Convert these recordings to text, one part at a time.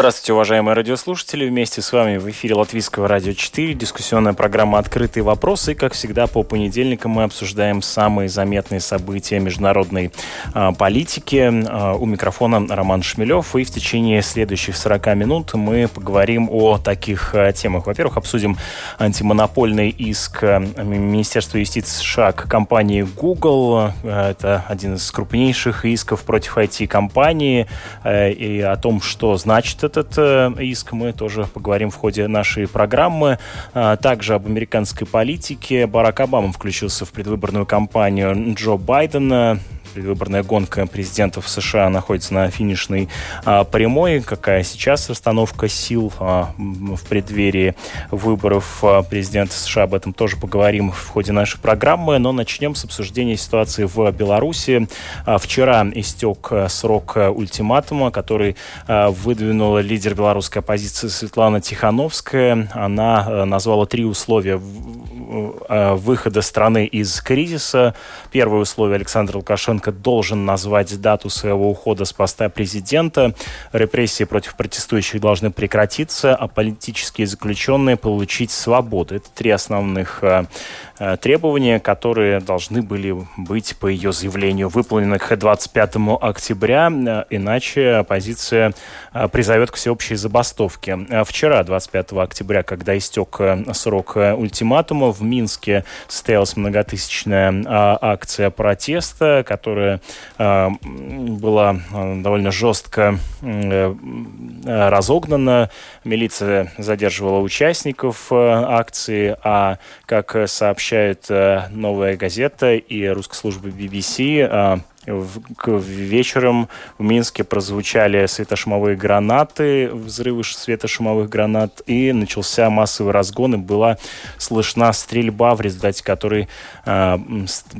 Здравствуйте, уважаемые радиослушатели. Вместе с вами в эфире Латвийского радио 4, дискуссионная программа «Открытые вопросы». И, как всегда, по понедельникам мы обсуждаем самые заметные события международной э, политики. Э, у микрофона Роман Шмелев. И в течение следующих 40 минут мы поговорим о таких э, темах. Во-первых, обсудим антимонопольный иск Министерства юстиции США к компании Google. Это один из крупнейших исков против IT-компании. И о том, что значит Значит, этот э, иск мы тоже поговорим в ходе нашей программы. А, также об американской политике. Барак Обама включился в предвыборную кампанию Джо Байдена предвыборная гонка президентов США находится на финишной а, прямой. Какая сейчас расстановка сил а, в преддверии выборов а, президента США? Об этом тоже поговорим в ходе нашей программы. Но начнем с обсуждения ситуации в Беларуси. А, вчера истек а, срок а, ультиматума, который а, выдвинула лидер белорусской оппозиции Светлана Тихановская. Она а, назвала три условия выхода страны из кризиса. Первое условие Александр Лукашенко Лукашенко должен назвать дату своего ухода с поста президента. Репрессии против протестующих должны прекратиться, а политические заключенные получить свободу. Это три основных э, требования, которые должны были быть, по ее заявлению, выполнены к 25 октября, э, иначе оппозиция призовет к всеобщей забастовке. Вчера, 25 октября, когда истек срок ультиматума, в Минске состоялась многотысячная акция протеста, которая э, была э, довольно жестко э, разогнана. Милиция задерживала участников акции, а, как сообщает «Новая газета» и русская служба BBC, вечером в Минске прозвучали светошумовые гранаты, взрывы светошумовых гранат, и начался массовый разгон, и была слышна стрельба, в результате которой э,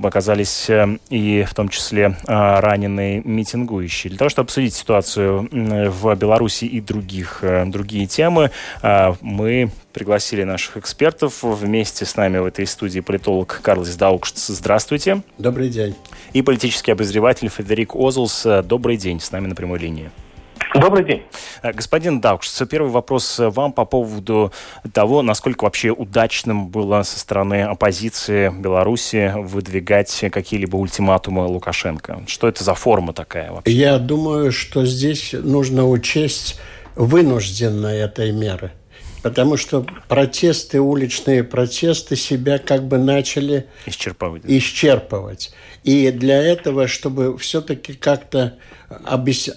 оказались и в том числе э, раненые митингующие. Для того, чтобы обсудить ситуацию в Беларуси и других, э, другие темы, э, мы пригласили наших экспертов. Вместе с нами в этой студии политолог Карлос Даукшц. Здравствуйте. Добрый день. И политический обозреватель Федерик Озлс. Добрый день, с нами на прямой линии. Добрый день. Э, господин Даукшц, первый вопрос вам по поводу того, насколько вообще удачным было со стороны оппозиции Беларуси выдвигать какие-либо ультиматумы Лукашенко. Что это за форма такая вообще? Я думаю, что здесь нужно учесть вынужденные этой меры – Потому что протесты, уличные протесты себя как бы начали исчерпывать. исчерпывать. И для этого, чтобы все-таки как-то объяс...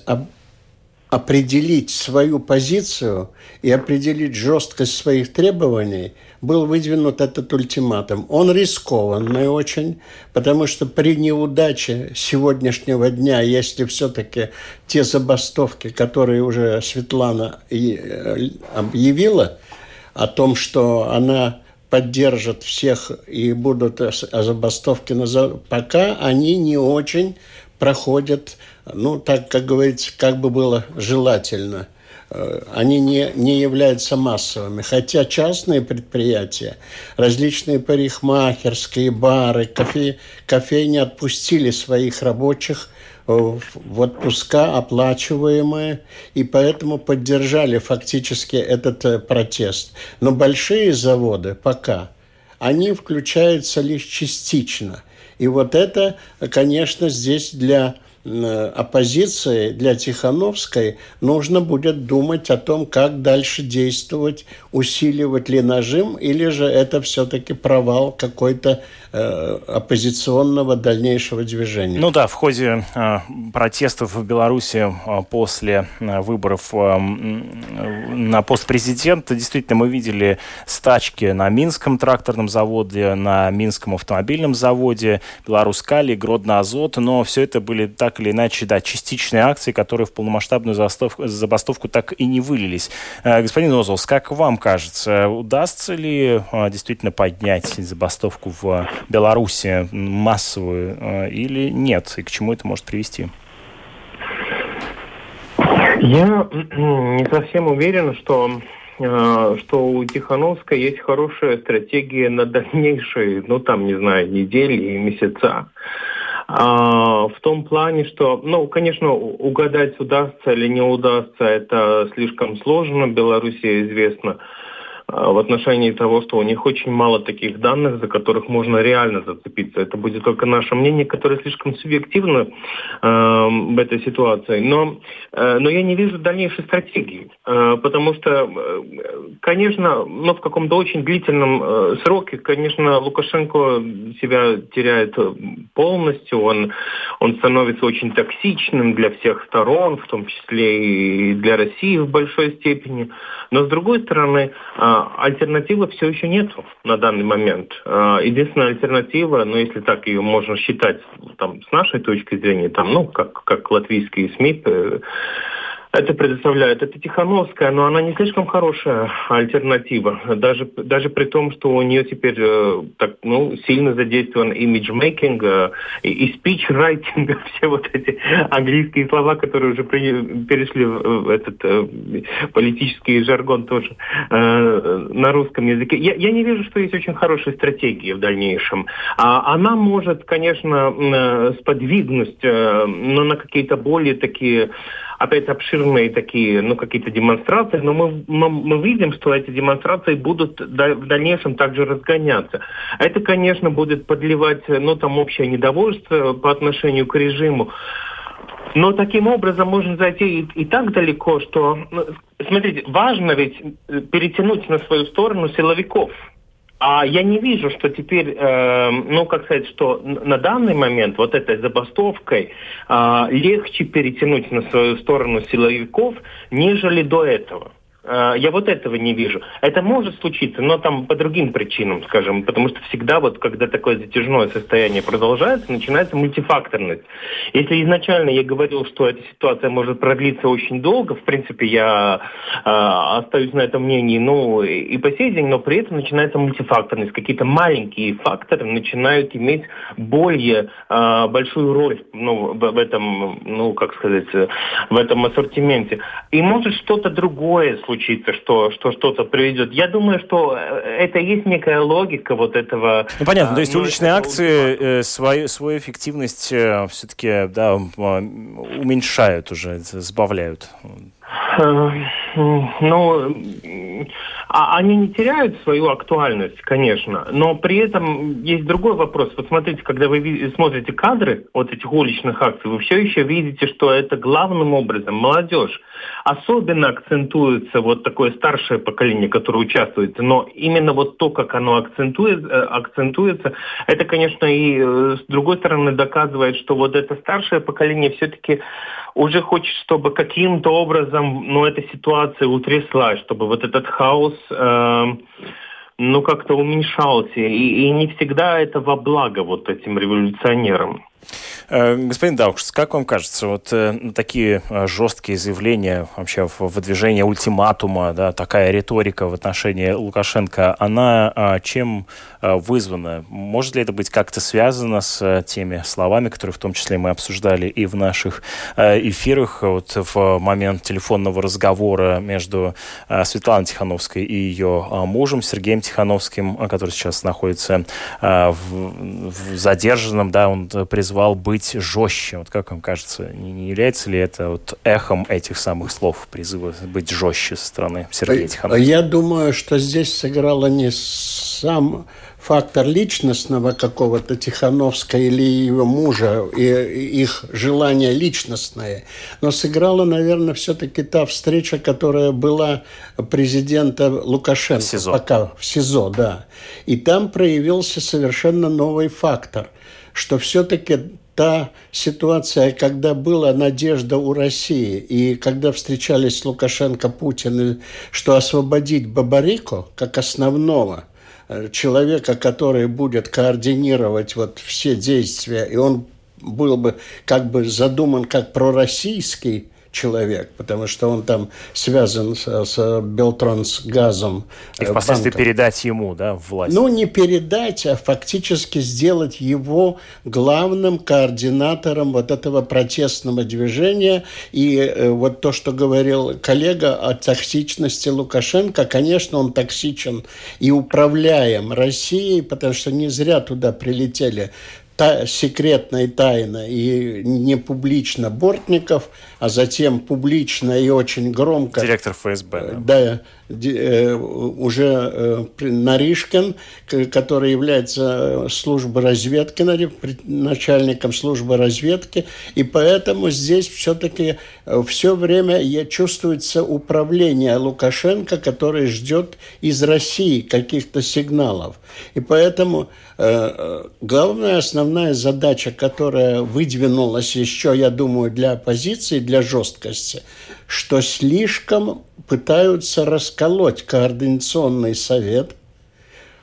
определить свою позицию и определить жесткость своих требований, был выдвинут этот ультиматум. Он рискованный очень, потому что при неудаче сегодняшнего дня, если все-таки те забастовки, которые уже Светлана э, объявила, о том, что она поддержит всех и будут забастовки, пока они не очень проходят, ну, так, как говорится, как бы было желательно – Э, они не, не являются массовыми. Хотя частные предприятия, различные парикмахерские, бары, кофе, кофейни отпустили своих рабочих в отпуска оплачиваемые, и поэтому поддержали фактически этот э, протест. Но большие заводы пока, они включаются лишь частично. И вот это, конечно, здесь для оппозиции для Тихановской нужно будет думать о том, как дальше действовать, усиливать ли нажим, или же это все-таки провал какой-то э, оппозиционного дальнейшего движения. Ну да, в ходе э, протестов в Беларуси э, после э, выборов э, на пост президента действительно мы видели стачки на Минском тракторном заводе, на Минском автомобильном заводе, Беларускали, Гродно Азот, но все это были так так или иначе, да, частичные акции, которые в полномасштабную забастовку, забастовку так и не вылились. Господин Озолс, как вам кажется, удастся ли действительно поднять забастовку в Беларуси массовую или нет? И к чему это может привести? Я не совсем уверен, что э, что у Тихановской есть хорошая стратегия на дальнейшие, ну там, не знаю, недели и месяца. А, в том плане, что, ну, конечно, угадать удастся или не удастся, это слишком сложно. Белоруссия известна а, в отношении того, что у них очень мало таких данных, за которых можно реально зацепиться. Это будет только наше мнение, которое слишком субъективно э, в этой ситуации. Но, э, но я не вижу дальнейшей стратегии, э, потому что, конечно, но в каком-то очень длительном сроке, конечно, Лукашенко себя теряет полностью, он, он становится очень токсичным для всех сторон, в том числе и для России в большой степени. Но, с другой стороны, э, альтернативы все еще нет на данный момент. А, единственная альтернатива, ну если так ее можно считать там, с нашей точки зрения, там, ну, как, как латвийские СМИ э, это предоставляет. Это Тихановская, но она не слишком хорошая альтернатива. Даже, даже при том, что у нее теперь э, так, ну, сильно задействован имиджмейкинг э, и, и спичрайтинг, все вот эти английские слова, которые уже при, перешли в, в этот э, политический жаргон тоже э, на русском языке. Я, я не вижу, что есть очень хорошая стратегия в дальнейшем. А, она может, конечно, э, сподвигнуть, э, но на какие-то более такие опять обширные такие, ну, какие-то демонстрации, но мы, мы, мы видим, что эти демонстрации будут в дальнейшем также разгоняться. Это, конечно, будет подливать, ну, там, общее недовольство по отношению к режиму. Но таким образом можно зайти и, и так далеко, что, ну, смотрите, важно ведь э, перетянуть на свою сторону силовиков – а я не вижу, что теперь, э, ну, как сказать, что на данный момент вот этой забастовкой э, легче перетянуть на свою сторону силовиков, нежели до этого. Э, я вот этого не вижу. Это может случиться, но там по другим причинам, скажем, потому что всегда вот, когда такое затяжное состояние продолжается, начинается мультифакторность. Если изначально я говорил, что эта ситуация может продлиться очень долго, в принципе, я э, остаюсь на этом мнении, ну, и по сей день, но при этом начинается мультифакторность. Какие-то маленькие факторы начинают иметь более э, большую роль ну, в, этом, ну, как сказать, в этом ассортименте. И может что-то другое случиться случится, что, что что-то приведет. Я думаю, что э, это есть некая логика вот этого. Ну, понятно, то есть ну, уличные акции э, свою, свою эффективность э, все-таки да, уменьшают уже, сбавляют. Э, ну, а они не теряют свою актуальность, конечно, но при этом есть другой вопрос. Вот смотрите, когда вы смотрите кадры вот этих уличных акций, вы все еще видите, что это главным образом молодежь. Особенно акцентуется вот такое старшее поколение, которое участвует, но именно вот то, как оно акцентует, э, акцентуется, это, конечно, и э, с другой стороны доказывает, что вот это старшее поколение все-таки уже хочет, чтобы каким-то образом, ну, эта ситуация утряслась, чтобы вот этот хаос, э, ну, как-то уменьшался. И, и не всегда это во благо вот этим революционерам. Э, господин Даукшс, как вам кажется, вот э, такие э, жесткие заявления, вообще выдвижение ультиматума, да, такая риторика в отношении Лукашенко, она чем вызвана? Может ли это быть как-то связано с теми словами, которые в том числе мы обсуждали и в наших эфирах, вот в момент телефонного разговора между Светланой Тихановской и ее мужем Сергеем Тихановским, который сейчас находится в, в задержанном, да, он призвал быть жестче. Вот как вам кажется, не является ли это вот эхом этих самых слов призыва быть жестче со стороны Сергея Тихановского? Я думаю, что здесь сыграло не сам фактор личностного какого-то Тихановска или его мужа, и их желание личностное, но сыграла, наверное, все-таки та встреча, которая была президента Лукашенко. В СИЗО. Пока в СИЗО, да. И там проявился совершенно новый фактор, что все-таки та ситуация, когда была надежда у России, и когда встречались Лукашенко, Путин, что освободить Бабарико как основного э, человека, который будет координировать вот все действия, и он был бы как бы задуман как пророссийский человек, потому что он там связан с, с Белтрансгазом. И впоследствии банком. передать ему, да, власть? Ну, не передать, а фактически сделать его главным координатором вот этого протестного движения. И э, вот то, что говорил коллега о токсичности Лукашенко, конечно, он токсичен и управляем Россией, потому что не зря туда прилетели та, секретно и тайно и не публично Бортников, а затем публично и очень громко... Директор ФСБ. Да, Э, уже э, Наришкин, который является службой разведки, начальником службы разведки, и поэтому здесь все-таки э, все время чувствуется управление Лукашенко, который ждет из России каких-то сигналов. И поэтому главная основная задача, которая выдвинулась еще, я думаю, для оппозиции, для жесткости, что слишком пытаются расколоть координационный совет,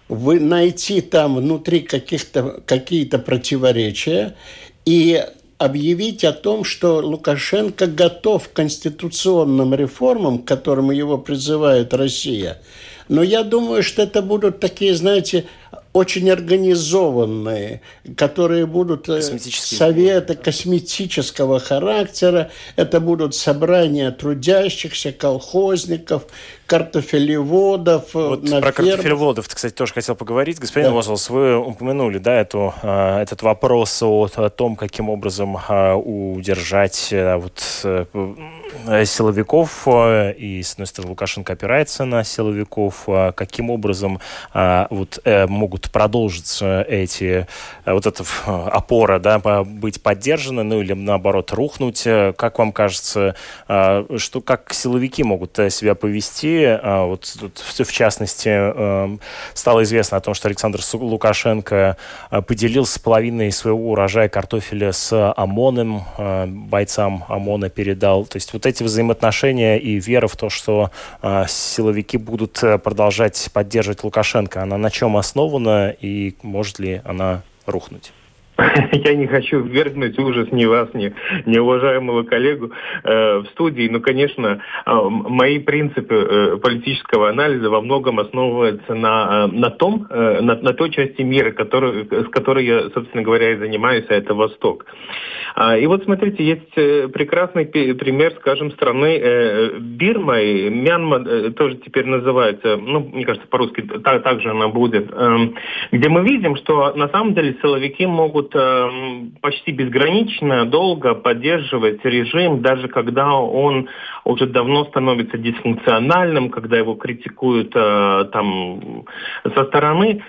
вы найти там внутри каких-то какие-то противоречия и объявить о том, что Лукашенко готов к конституционным реформам, к которым его призывает Россия. Но я думаю, что это будут такие, знаете, очень организованные, которые будут э, советы косметического характера. Это будут собрания трудящихся, колхозников, картофелеводов. Э, вот про ферм... картофелеводов, кстати, тоже хотел поговорить. Господин да. Возлс, вы упомянули да, эту, э, этот вопрос о, о том, каким образом удержать вот, силовиков, и, с одной стороны, Лукашенко опирается на силовиков, каким образом вот, могут продолжиться эти, э, вот эта опора, да, быть поддержаны, ну или наоборот рухнуть. Э, как вам кажется, э, что, как силовики могут себя повести? Вот тут, в частности, стало известно о том, что Александр Лукашенко поделился половиной своего урожая картофеля с ОМОНом, бойцам ОМОНа передал. То есть вот эти взаимоотношения и вера в то, что силовики будут продолжать поддерживать Лукашенко, она на чем основана? и может ли она рухнуть? Я не хочу ввергнуть ужас ни вас, ни, ни уважаемого коллегу э, в студии, но, конечно, э, мои принципы э, политического анализа во многом основываются на, э, на том, э, на, на той части мира, который, с которой я, собственно говоря, и занимаюсь, а это Восток. А, и вот смотрите, есть э, прекрасный пример, скажем, страны э, Бирма, и Мьянма э, тоже теперь называется, ну, мне кажется, по-русски так, так же она будет, эм, где мы видим, что на самом деле силовики могут почти безгранично долго поддерживать режим, даже когда он уже давно становится дисфункциональным, когда его критикуют там со стороны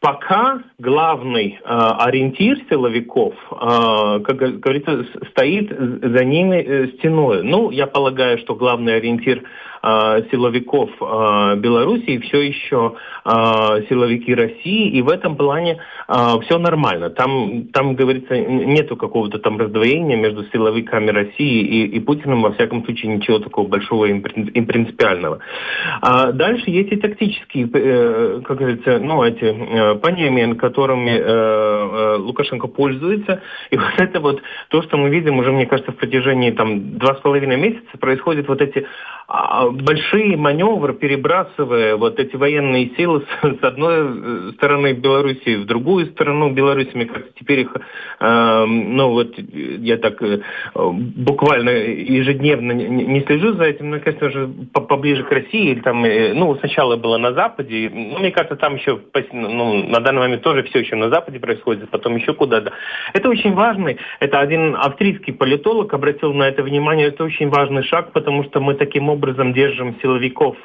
пока главный э, ориентир силовиков, э, как говорится, стоит за ними э, стеной. Ну, я полагаю, что главный ориентир э, силовиков э, Белоруссии все еще э, силовики России, и в этом плане э, все нормально. Там, там, говорится, нету какого-то там раздвоения между силовиками России и, и Путиным, во всяком случае, ничего такого большого и принципиального. А дальше есть и тактические, э, как говорится, ну, эти э, понятиями, которыми э, э, Лукашенко пользуется, и вот это вот то, что мы видим уже, мне кажется, в протяжении там два с половиной месяца, происходят вот эти а, большие маневры, перебрасывая вот эти военные силы с, одной э, стороны Беларуси в другую сторону Беларуси. Мне кажется, теперь их, э, ну вот я так э, буквально ежедневно не, не слежу за этим, но, конечно же, поближе к России, там, э, ну, сначала было на Западе, ну, мне кажется, там еще, ну, на данный момент тоже все еще на Западе происходит, потом еще куда-то. Это очень важный, это один австрийский политолог обратил на это внимание, это очень важный шаг, потому что мы таким образом держим силовиков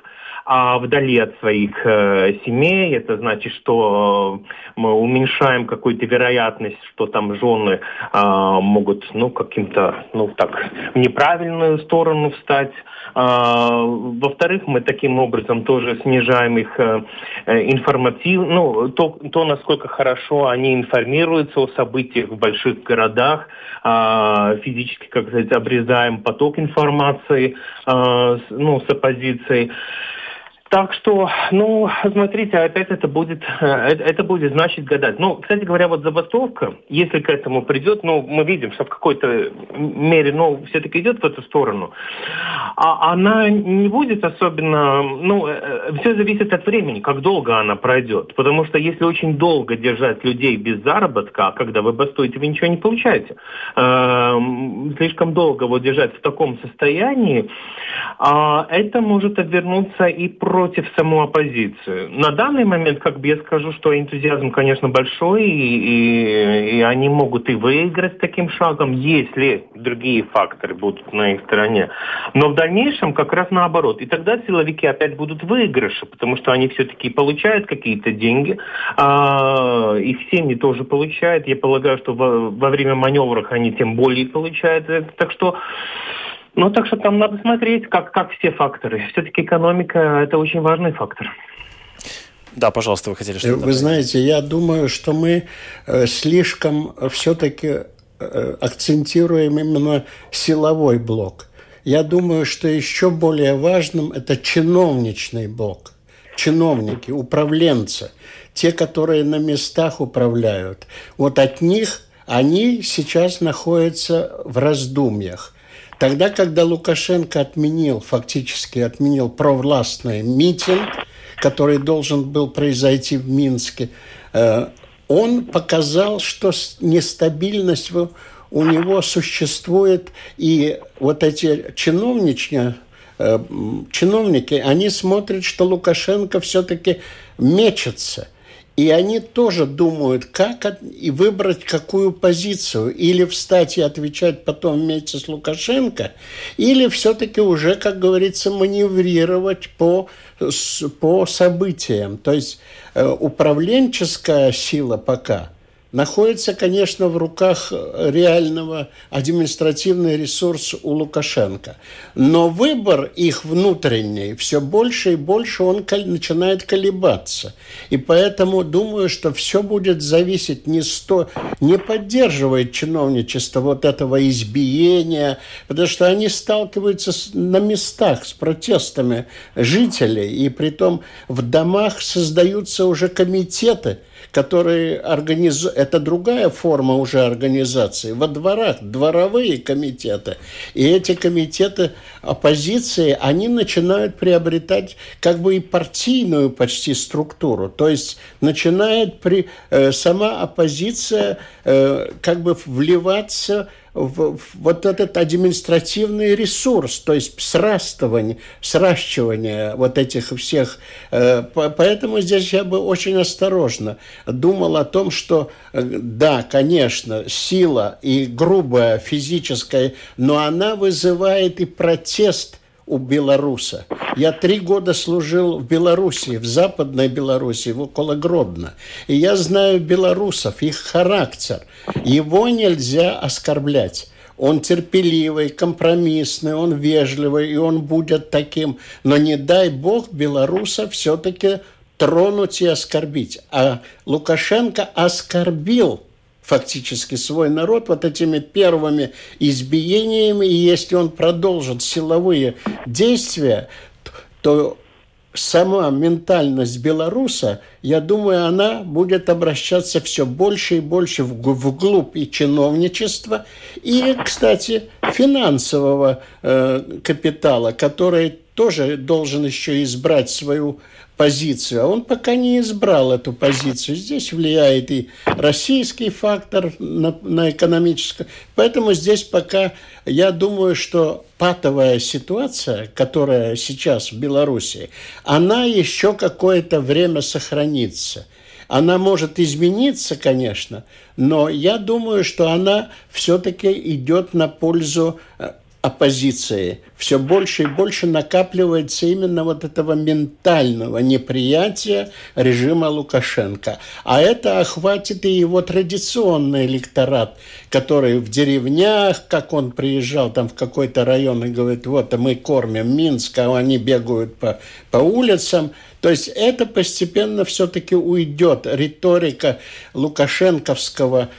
а вдали от своих э, семей. Это значит, что э, мы уменьшаем какую-то вероятность, что там жены э, могут, ну, каким-то, ну, так, в неправильную сторону встать. А, во-вторых, мы таким образом тоже снижаем их э, информатив, ну, то, то, насколько хорошо они информируются о событиях в больших городах, а, физически, как сказать, обрезаем поток информации, а, ну, с оппозицией. Так что, ну, смотрите, опять это будет, э, это будет значить гадать. Ну, кстати говоря, вот забастовка, если к этому придет, ну, мы видим, что в какой-то мере, ну, все-таки идет в эту сторону, а она не будет особенно, ну, э, э, все зависит от времени, как долго она пройдет. Потому что если очень долго держать людей без заработка, а когда вы бастуете, вы ничего не получаете. Эм, слишком долго вот держать в таком состоянии, а это может обернуться и про против саму оппозицию. На данный момент, как бы я скажу, что энтузиазм, конечно, большой, и, и, и они могут и выиграть таким шагом, если другие факторы будут на их стороне. Но в дальнейшем как раз наоборот. И тогда силовики опять будут выигрыши, потому что они все-таки получают какие-то деньги, а, и семьи тоже получают. Я полагаю, что во, во время маневров они тем более получают. Так что ну, так что там надо смотреть, как, как все факторы. Все-таки экономика – это очень важный фактор. Да, пожалуйста, вы хотели что-то Вы знаете, я думаю, что мы э, слишком все-таки э, акцентируем именно силовой блок. Я думаю, что еще более важным это чиновничный блок. Чиновники, управленцы, те, которые на местах управляют. Вот от них они сейчас находятся в раздумьях. Тогда, когда Лукашенко отменил, фактически отменил провластный митинг, который должен был произойти в Минске, э, он показал, что нестабильность у него существует, и вот эти чиновничьи, э, чиновники, они смотрят, что Лукашенко все-таки мечется. И они тоже думают, как и выбрать какую позицию. Или встать и отвечать потом вместе с Лукашенко, или все-таки уже, как говорится, маневрировать по, по событиям. То есть э, управленческая сила пока – находится, конечно, в руках реального административный ресурс у Лукашенко. Но выбор их внутренний все больше и больше он начинает колебаться. И поэтому думаю, что все будет зависеть не сто, не поддерживает чиновничество вот этого избиения, потому что они сталкиваются с, на местах с протестами жителей, и при том в домах создаются уже комитеты – которые организуют... Это другая форма уже организации. Во дворах дворовые комитеты. И эти комитеты оппозиции, они начинают приобретать как бы и партийную почти структуру. То есть начинает при, э, сама оппозиция э, как бы вливаться в вот этот административный ресурс, то есть срастывание, сращивание вот этих всех. Э, поэтому здесь я бы очень осторожно думал о том, что э, да, конечно, сила и грубая физическая, но она вызывает и протест – у белоруса. Я три года служил в Беларуси, в Западной Беларуси, около Гродно. И я знаю белорусов, их характер. Его нельзя оскорблять. Он терпеливый, компромиссный, он вежливый, и он будет таким. Но не дай бог белоруса все-таки тронуть и оскорбить. А Лукашенко оскорбил фактически свой народ вот этими первыми избиениями, и если он продолжит силовые действия, то сама ментальность белоруса, я думаю, она будет обращаться все больше и больше вглубь и чиновничества, и, кстати, финансового э, капитала, который тоже должен еще избрать свою позицию, а он пока не избрал эту позицию. Здесь влияет и российский фактор на, на экономическое. Поэтому здесь пока, я думаю, что патовая ситуация, которая сейчас в Беларуси, она еще какое-то время сохранится. Она может измениться, конечно, но я думаю, что она все-таки идет на пользу э, оппозиции все больше и больше накапливается именно вот этого ментального неприятия режима Лукашенко. А это охватит и его традиционный электорат, который в деревнях, как он приезжал там в какой-то район и говорит, вот мы кормим Минск, а они бегают по, по улицам. То есть это постепенно все-таки уйдет. Риторика лукашенковского,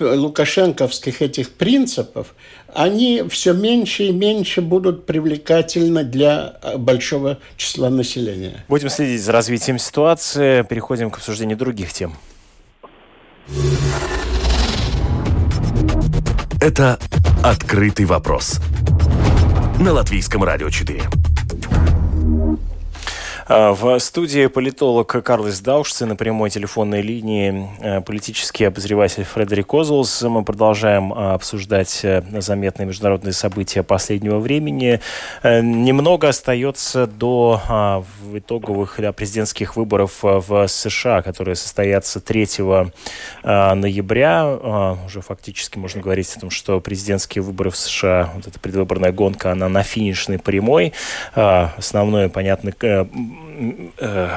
лукашенковских этих принципов, они все меньше и меньше будут привлекательны для большого числа населения. Будем следить за развитием ситуации. Переходим к обсуждению других тем. Это «Открытый вопрос» на Латвийском радио 4. А, в студии политолог Карлос Даушцы на прямой телефонной линии э, политический обозреватель Фредерик Озулс. Мы продолжаем а, обсуждать э, заметные международные события последнего времени. Э, немного остается до а, итоговых президентских выборов в США, которые состоятся 3 ноября. Уже фактически можно говорить о том, что президентские выборы в США, вот эта предвыборная гонка, она на финишной прямой. Основное, понятно,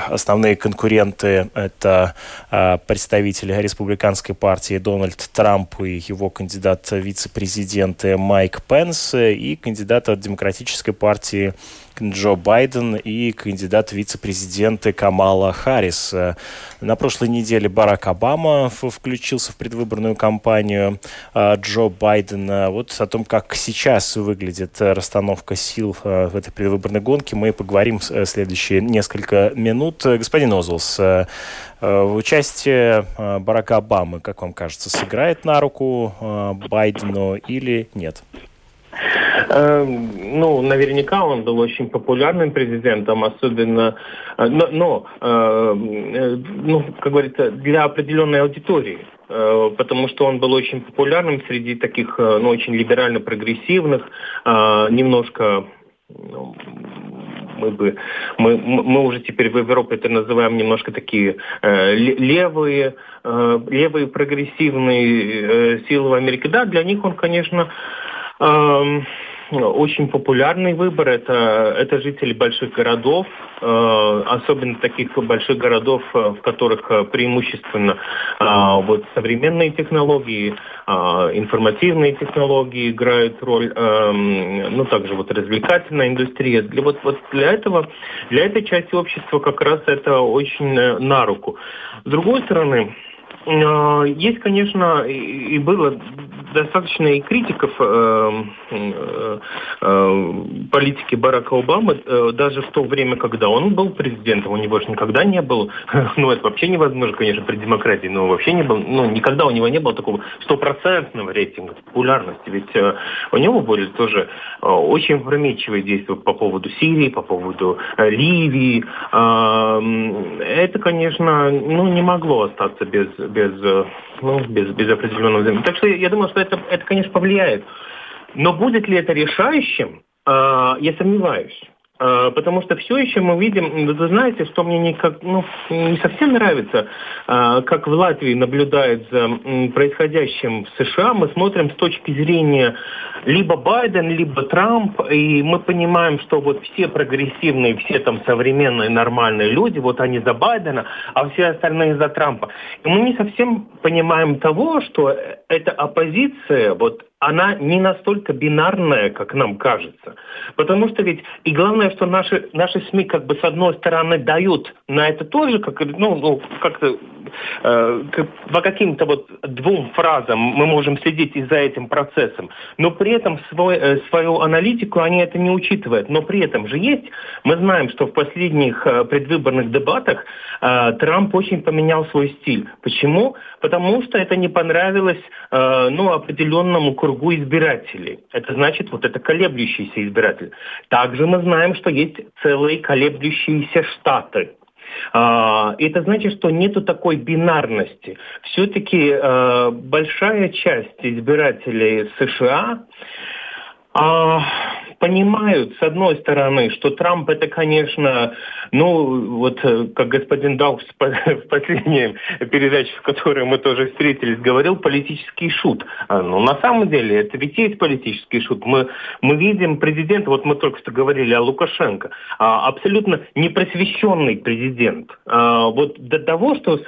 основные конкуренты – это э, представители республиканской партии Дональд Трамп и его кандидат вице-президента Майк Пенс и кандидат от демократической партии Джо Байден и кандидат вице-президента Камала Харрис. На прошлой неделе Барак Обама включился в предвыборную кампанию а, Джо Байдена. Вот о том, как сейчас выглядит расстановка сил в этой предвыборной гонке, мы поговорим в следующие несколько минут. Господин Озлс, а, участие Барака Обамы, как вам кажется, сыграет на руку Байдену или нет? Ну, наверняка он был очень популярным президентом, особенно, э, но, но э, ну, как говорится, для определенной аудитории э, потому что он был очень популярным среди таких, ну, очень либерально-прогрессивных, немножко ну, мы бы мы, мы уже теперь в Европе это называем немножко такие э, левые э, левые прогрессивные э, силы в Америке. Да, для них он, конечно, э, очень популярный выбор это, это жители больших городов, э, особенно таких больших городов, э, в которых э, преимущественно вот современные технологии, информативные технологии играют роль, эм, ну также вот развлекательная индустрия. Для, вот, вот для этого, для этой части общества как раз это очень на руку. С другой стороны, есть, конечно, и было достаточно и критиков э, э, э, политики Барака Обамы, э, даже в то время, когда он был президентом, у него же никогда не было, ну это вообще невозможно, конечно, при демократии, но вообще не было, ну никогда у него не было такого стопроцентного рейтинга популярности, ведь э, у него были тоже э, очень опрометчивые действия по поводу Сирии, по поводу э, Ливии. Э, это, конечно, ну не могло остаться без, без, э, ну, без, без определенного взаимодействия. Так что я думаю, что это, это, конечно, повлияет. Но будет ли это решающим, э, я сомневаюсь. Э, потому что все еще мы видим, вы знаете, что мне никак, ну, не совсем нравится, э, как в Латвии наблюдают за происходящим в США. Мы смотрим с точки зрения либо Байден, либо Трамп, и мы понимаем, что вот все прогрессивные, все там современные нормальные люди, вот они за Байдена, а все остальные за Трампа. И мы не совсем понимаем того, что эта оппозиция, вот она не настолько бинарная, как нам кажется. Потому что ведь, и главное, что наши, наши СМИ как бы с одной стороны дают на это тоже, как, ну, ну как-то э, как, по каким-то вот двум фразам мы можем следить и за этим процессом, но при этом свой, э, свою аналитику они это не учитывают. Но при этом же есть, мы знаем, что в последних э, предвыборных дебатах э, Трамп очень поменял свой стиль. Почему? Потому что это не понравилось э, ну, определенному кругу избирателей. Это значит, вот это колеблющийся избиратель. Также мы знаем, что есть целые колеблющиеся штаты. А, это значит, что нету такой бинарности. Все-таки э, большая часть избирателей США а, понимают, с одной стороны, что Трамп это, конечно, ну, вот э, как господин Даукс в последней передаче, в которой мы тоже встретились, говорил, политический шут. А, ну, на самом деле, это ведь есть политический шут. Мы, мы видим президента, вот мы только что говорили о Лукашенко, а, абсолютно непросвещенный президент. А, вот до того, что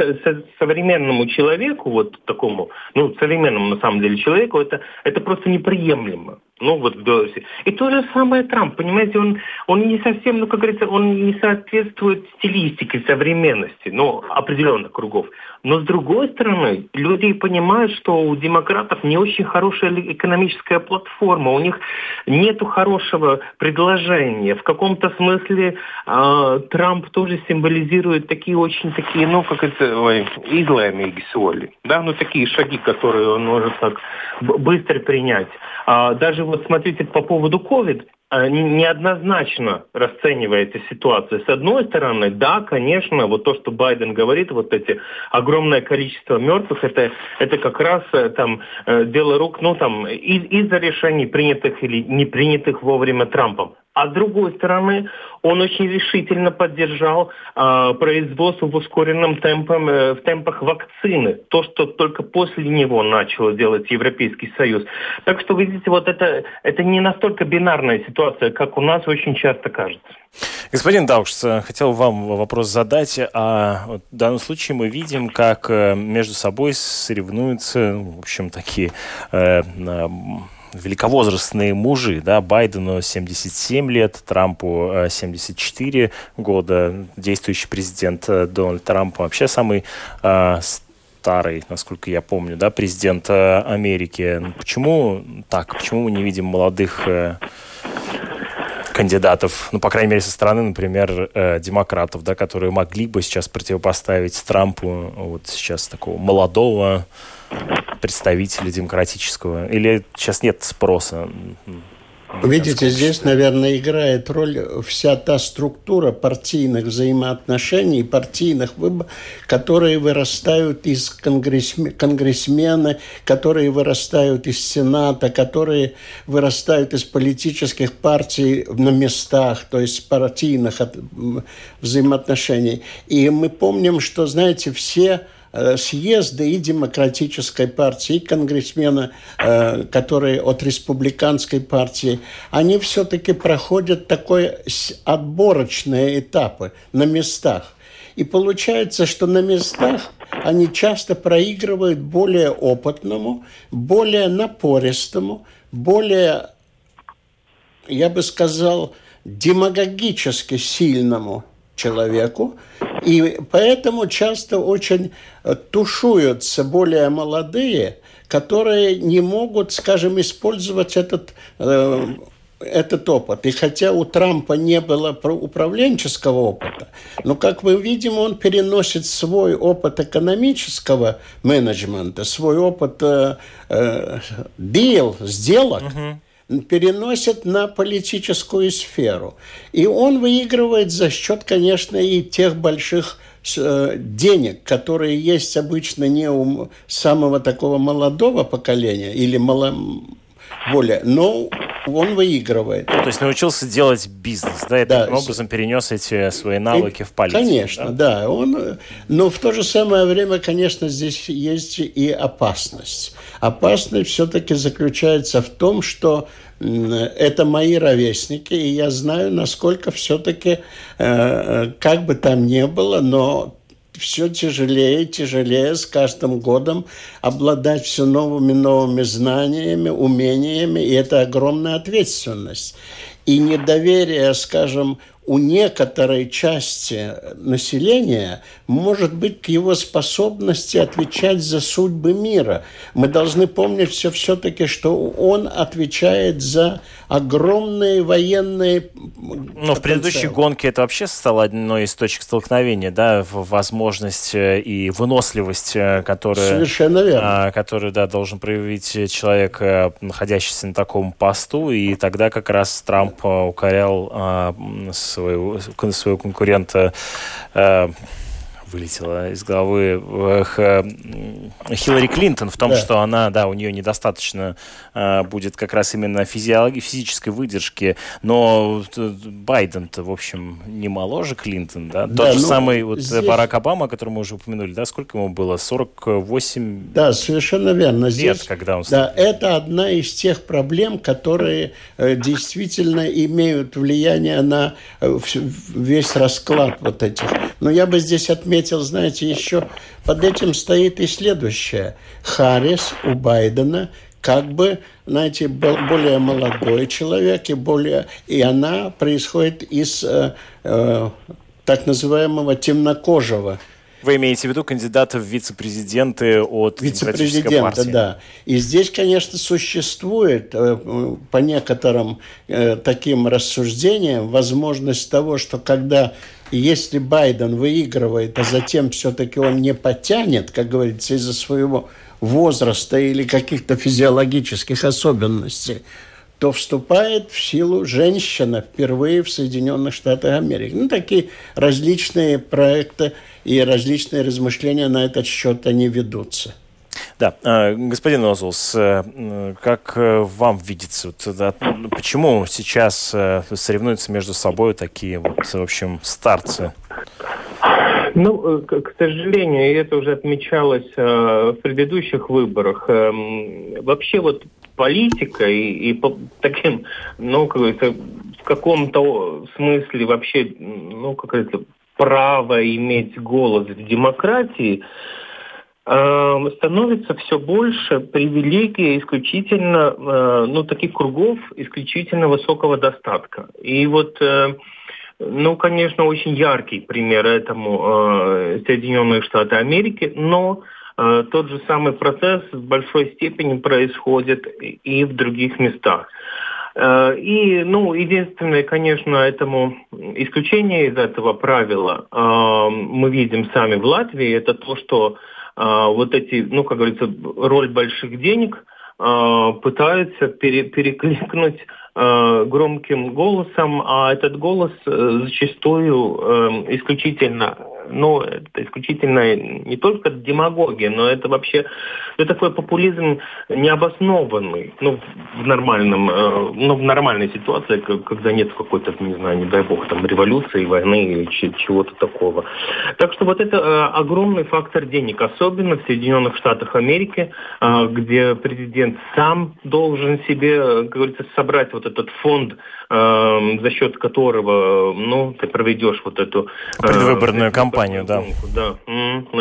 современному человеку, вот такому, ну, современному на самом деле человеку, это, это просто неприемлемо. Ну вот в Беларуси. И то же самое Трамп, понимаете, он, он не совсем, ну как говорится, он не соответствует стилистике современности, ну определенных кругов. Но с другой стороны, люди понимают, что у демократов не очень хорошая экономическая платформа, у них нет хорошего предложения. В каком-то смысле э, Трамп тоже символизирует такие очень такие, ну как это, ой, излами да, ну такие шаги, которые он может так быстро принять. А, даже вот смотрите по поводу COVID, а, неоднозначно расценивается ситуация. С одной стороны, да, конечно, вот то, что Байден говорит, вот эти огромное количество мертвых, это, это как раз э, там э, дело рук, ну там, из- из-за решений, принятых или не принятых вовремя Трампом. А с другой стороны, он очень решительно поддержал э, производство в ускоренном темпом, э, в темпах вакцины. То, что только после него начал делать Европейский Союз. Так что, видите, вот это, это не настолько бинарная ситуация, как у нас очень часто кажется. Господин Даукс, хотел вам вопрос задать. А в данном случае мы видим, как э, между собой соревнуются, в общем, такие э, великовозрастные мужи, да, Байдену 77 лет, Трампу 74 э, года, действующий президент э, Дональд Трамп вообще самый э, старый, насколько я помню, да, президент Америки. Почему так? Почему мы не видим молодых кандидатов, ну, по крайней мере, со стороны, например, демократов, да, которые могли бы сейчас противопоставить Трампу вот сейчас такого молодого представителя демократического? Или сейчас нет спроса? Видите, здесь, наверное, играет роль вся та структура партийных взаимоотношений, партийных выборов, которые вырастают из конгрессме, конгрессмена, которые вырастают из Сената, которые вырастают из политических партий на местах, то есть партийных взаимоотношений. И мы помним, что, знаете, все Э, съезды и демократической партии, и конгрессмены, э, которые от республиканской партии, они все-таки проходят такой отборочные этапы на местах. И получается, что на местах они часто проигрывают более опытному, более напористому, более, я бы сказал, демагогически сильному человеку, и поэтому часто очень э, тушуются более молодые, которые не могут, скажем, использовать этот э, этот опыт. И хотя у Трампа не было управленческого опыта, но, как мы видим, он переносит свой опыт экономического менеджмента, свой опыт э, э, дел, сделок, uh-huh переносит на политическую сферу. И он выигрывает за счет, конечно, и тех больших э, денег, которые есть обычно не у самого такого молодого поколения или мало, более, но он выигрывает. То есть научился делать бизнес, да, и да. таким образом перенес эти свои навыки и, в политику. Конечно, да? да. Он, но в то же самое время, конечно, здесь есть и опасность. Опасность все-таки заключается в том, что это мои ровесники, и я знаю, насколько все-таки, э, э, как бы там ни было, но все тяжелее и тяжелее с каждым годом обладать все новыми новыми знаниями, умениями, и это огромная ответственность. И недоверие, скажем, у некоторой части населения может быть к его способности отвечать за судьбы мира. Мы должны помнить все все-таки, что он отвечает за огромные военные... Но в предыдущей гонке это вообще стало одной из точек столкновения, да, возможность э, и выносливость, э, которая... Совершенно верно. А, которую, да, должен проявить человек, э, находящийся на таком посту, и тогда как раз Трамп укорял а, своего, своего конкурента вылетела из головы э, Хиллари Клинтон в том, да. что она, да, у нее недостаточно э, будет как раз именно физиологии, физической выдержки, но Байден-то, в общем, не моложе Клинтон, да? да Тот же ну, самый вот здесь... Барак Обама, который мы уже упомянули, да, сколько ему было? 48 Да, совершенно верно. Лет, здесь, когда он Да, это одна из тех проблем, которые э, действительно имеют влияние на э, весь расклад вот этих. Но я бы здесь отметил отметил, знаете, еще под этим стоит и следующее. Харрис у Байдена как бы, знаете, более молодой человек, и, более, и она происходит из э, э, так называемого темнокожего вы имеете в виду кандидата в вице-президенты от Вице-президента, да. И здесь, конечно, существует э, по некоторым э, таким рассуждениям возможность того, что когда если Байден выигрывает, а затем все-таки он не потянет, как говорится, из-за своего возраста или каких-то физиологических особенностей, то вступает в силу женщина впервые в Соединенных Штатах Америки. Ну, такие различные проекты и различные размышления на этот счет они ведутся. Да, э, господин Озулс, э, как э, вам видится, вот, почему сейчас соревнуются между собой такие, вот, в общем, старцы? Ну, к сожалению, это уже отмечалось в предыдущих выборах. Эм, вообще вот политика и, и по таким, ну, как говорится, в каком-то смысле вообще, ну, как говорится, право иметь голос в демократии э, становится все больше привилегия исключительно, э, ну, таких кругов исключительно высокого достатка. И вот э, ну, конечно, очень яркий пример этому э, Соединенные Штаты Америки, но Э, тот же самый процесс в большой степени происходит и в других местах. Э, и, ну, единственное, конечно, этому исключение из этого правила э, мы видим сами в Латвии, это то, что вот эти, ну, как говорится, роль больших денег пытаются пере, перекликнуть громким голосом, а этот голос зачастую исключительно ну, это исключительно не только демагогия, но это вообще это такой популизм необоснованный, ну, в нормальном, э, ну, в нормальной ситуации, когда нет какой-то, не знаю, не дай бог, там, революции, войны или чего-то такого. Так что вот это э, огромный фактор денег, особенно в Соединенных Штатах Америки, э, где президент сам должен себе, как говорится, собрать вот этот фонд, за счет которого, ну, ты проведешь вот эту... Предвыборную кампанию компанию, да. Да.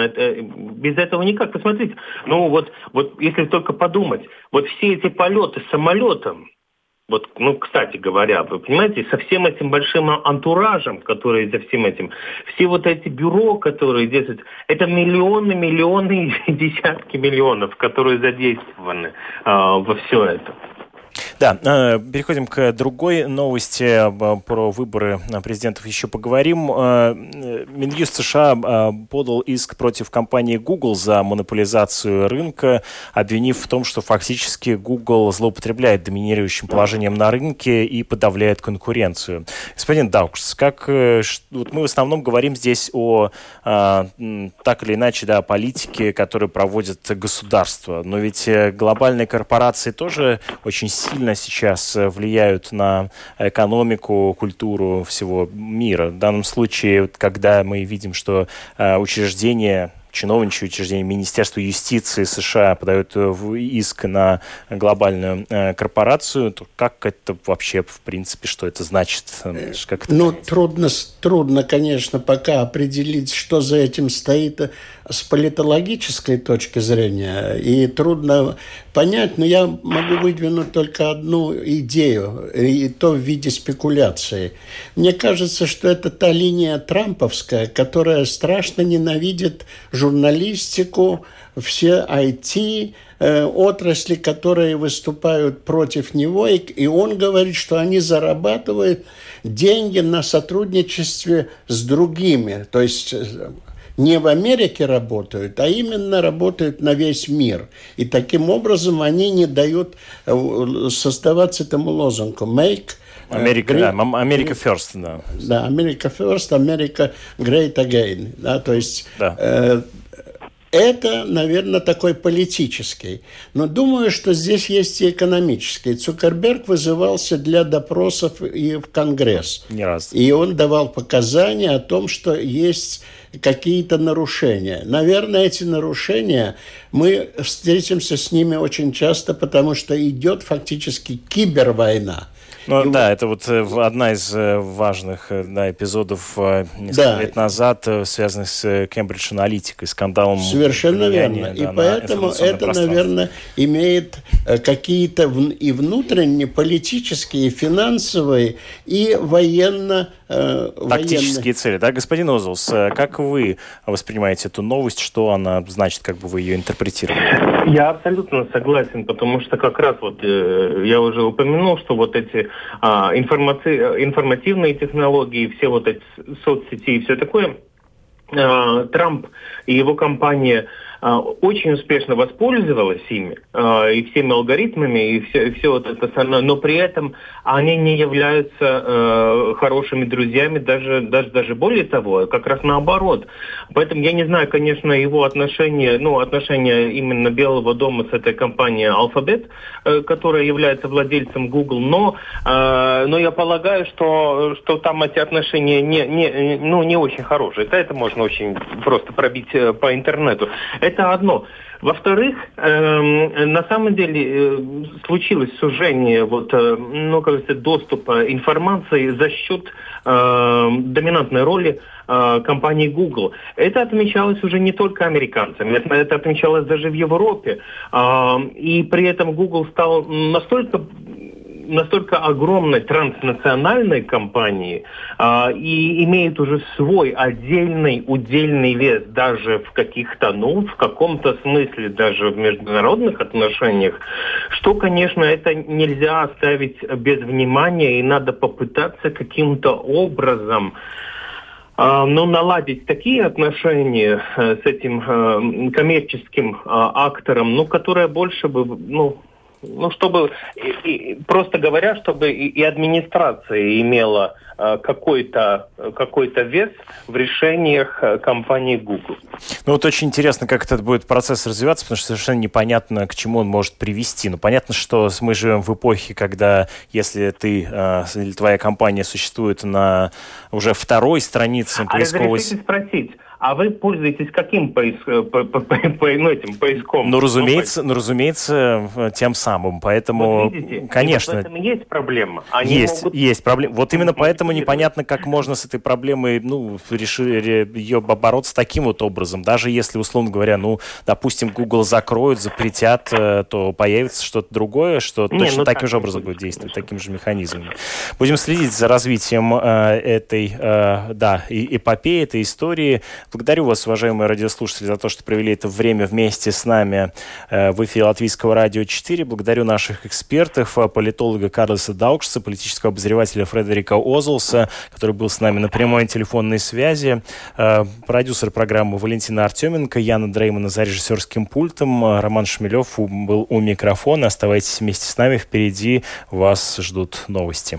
Это, без этого никак. Посмотрите, ну вот, вот если только подумать, вот все эти полеты самолетом, вот, ну, кстати говоря, вы понимаете, со всем этим большим антуражем, который за всем этим, все вот эти бюро, которые действуют, это миллионы, миллионы, десятки миллионов, которые задействованы э, во все это. Да, э, переходим к другой новости э, про выборы президентов еще поговорим. Э, Минюст США подал иск против компании Google за монополизацию рынка, обвинив в том, что фактически Google злоупотребляет доминирующим положением на рынке и подавляет конкуренцию. Господин Даукс, как вот мы в основном говорим здесь о так или иначе да, политике, которую проводит государство, но ведь глобальные корпорации тоже очень сильно сейчас э, влияют на экономику, культуру всего мира. В данном случае, когда мы видим, что э, учреждения чиновничье учреждение Министерства юстиции США подает э, иск на глобальную корпорацию, то как это вообще, в принципе, что это значит? Как это ну, трудно, трудно, конечно, пока определить, что за этим стоит с политологической точки зрения, и трудно понять, но я могу выдвинуть только одну идею, и то в виде спекуляции. Мне кажется, что это та линия трамповская, которая страшно ненавидит журналистику, все IT, э, отрасли, которые выступают против него, и, он говорит, что они зарабатывают деньги на сотрудничестве с другими, то есть э, не в Америке работают, а именно работают на весь мир. И таким образом они не дают э, создаваться этому лозунгу «make Америка, great, да, Америка first, да. Да, Америка first, Америка great again. Да, то есть да. э, это, наверное, такой политический. Но думаю, что здесь есть и экономический. Цукерберг вызывался для допросов и в Конгресс. Не раз. И он давал показания о том, что есть какие-то нарушения. Наверное, эти нарушения, мы встретимся с ними очень часто, потому что идет фактически кибервойна. Ну, и да, это вот э, одна из э, важных да, эпизодов несколько да. лет назад, связанных с Кембридж Аналитикой, скандалом. Совершенно верно. Да, и поэтому это, наверное, имеет какие-то и внутренние политические, и финансовые, и военно Тактические военные. цели, да, господин Озулс, как вы воспринимаете эту новость, что она значит, как бы вы ее интерпретировали? Я абсолютно согласен, потому что как раз вот э, я уже упомянул, что вот эти а, информаци... информативные технологии, все вот эти соцсети и все такое, а, Трамп и его компания очень успешно воспользовалась ими а, и всеми алгоритмами и все, и все вот это остальное, но при этом они не являются э, хорошими друзьями, даже, даже, даже более того, как раз наоборот. Поэтому я не знаю, конечно, его отношения, ну, отношения именно Белого дома с этой компанией Alphabet, э, которая является владельцем Google, но, э, но я полагаю, что, что там эти отношения не, не, ну, не очень хорошие. Это, это можно очень просто пробить по интернету. Это одно. Во-вторых, э, на самом деле э, случилось сужение вот, э, ну, говорится, доступа информации за счет э, доминантной роли э, компании Google. Это отмечалось уже не только американцами, это, это отмечалось даже в Европе. Э, и при этом Google стал настолько настолько огромной транснациональной компании а, и имеет уже свой отдельный, удельный вес даже в каких-то, ну, в каком-то смысле даже в международных отношениях, что, конечно, это нельзя оставить без внимания и надо попытаться каким-то образом а, но наладить такие отношения э, с этим э, коммерческим а, актором, ну, которое больше бы, ну, ну, чтобы, и, и, просто говоря, чтобы и, и администрация имела э, какой-то какой вес в решениях э, компании Google. Ну вот очень интересно, как этот будет процесс развиваться, потому что совершенно непонятно, к чему он может привести. Ну понятно, что мы живем в эпохе, когда если ты э, или твоя компания существует на уже второй странице поисковой... А спросить, а вы пользуетесь каким поиск, по, по, по, ну, этим поиском? Ну, разумеется, ну, разумеется, тем самым. Поэтому, вот видите, конечно. В этом есть проблема. Они есть, могут... есть проблема. Вот именно поэтому непонятно, как можно с этой проблемой, ну, решить ее бороться таким вот образом. Даже если, условно говоря, ну, допустим, Google закроют, запретят, э, то появится что-то другое, что Не, точно ну, таким же образом будет действовать, таким же механизмом. Будем следить за развитием э, этой, э, да, эпопеи, этой истории. Благодарю вас, уважаемые радиослушатели, за то, что провели это время вместе с нами э, в эфире Латвийского радио 4. Благодарю наших экспертов, э, политолога Карлоса Даукшса, политического обозревателя Фредерика Озлса, который был с нами на прямой телефонной связи, э, продюсер программы Валентина Артеменко, Яна Дреймана за режиссерским пультом, Роман Шмелев был у микрофона. Оставайтесь вместе с нами, впереди вас ждут новости.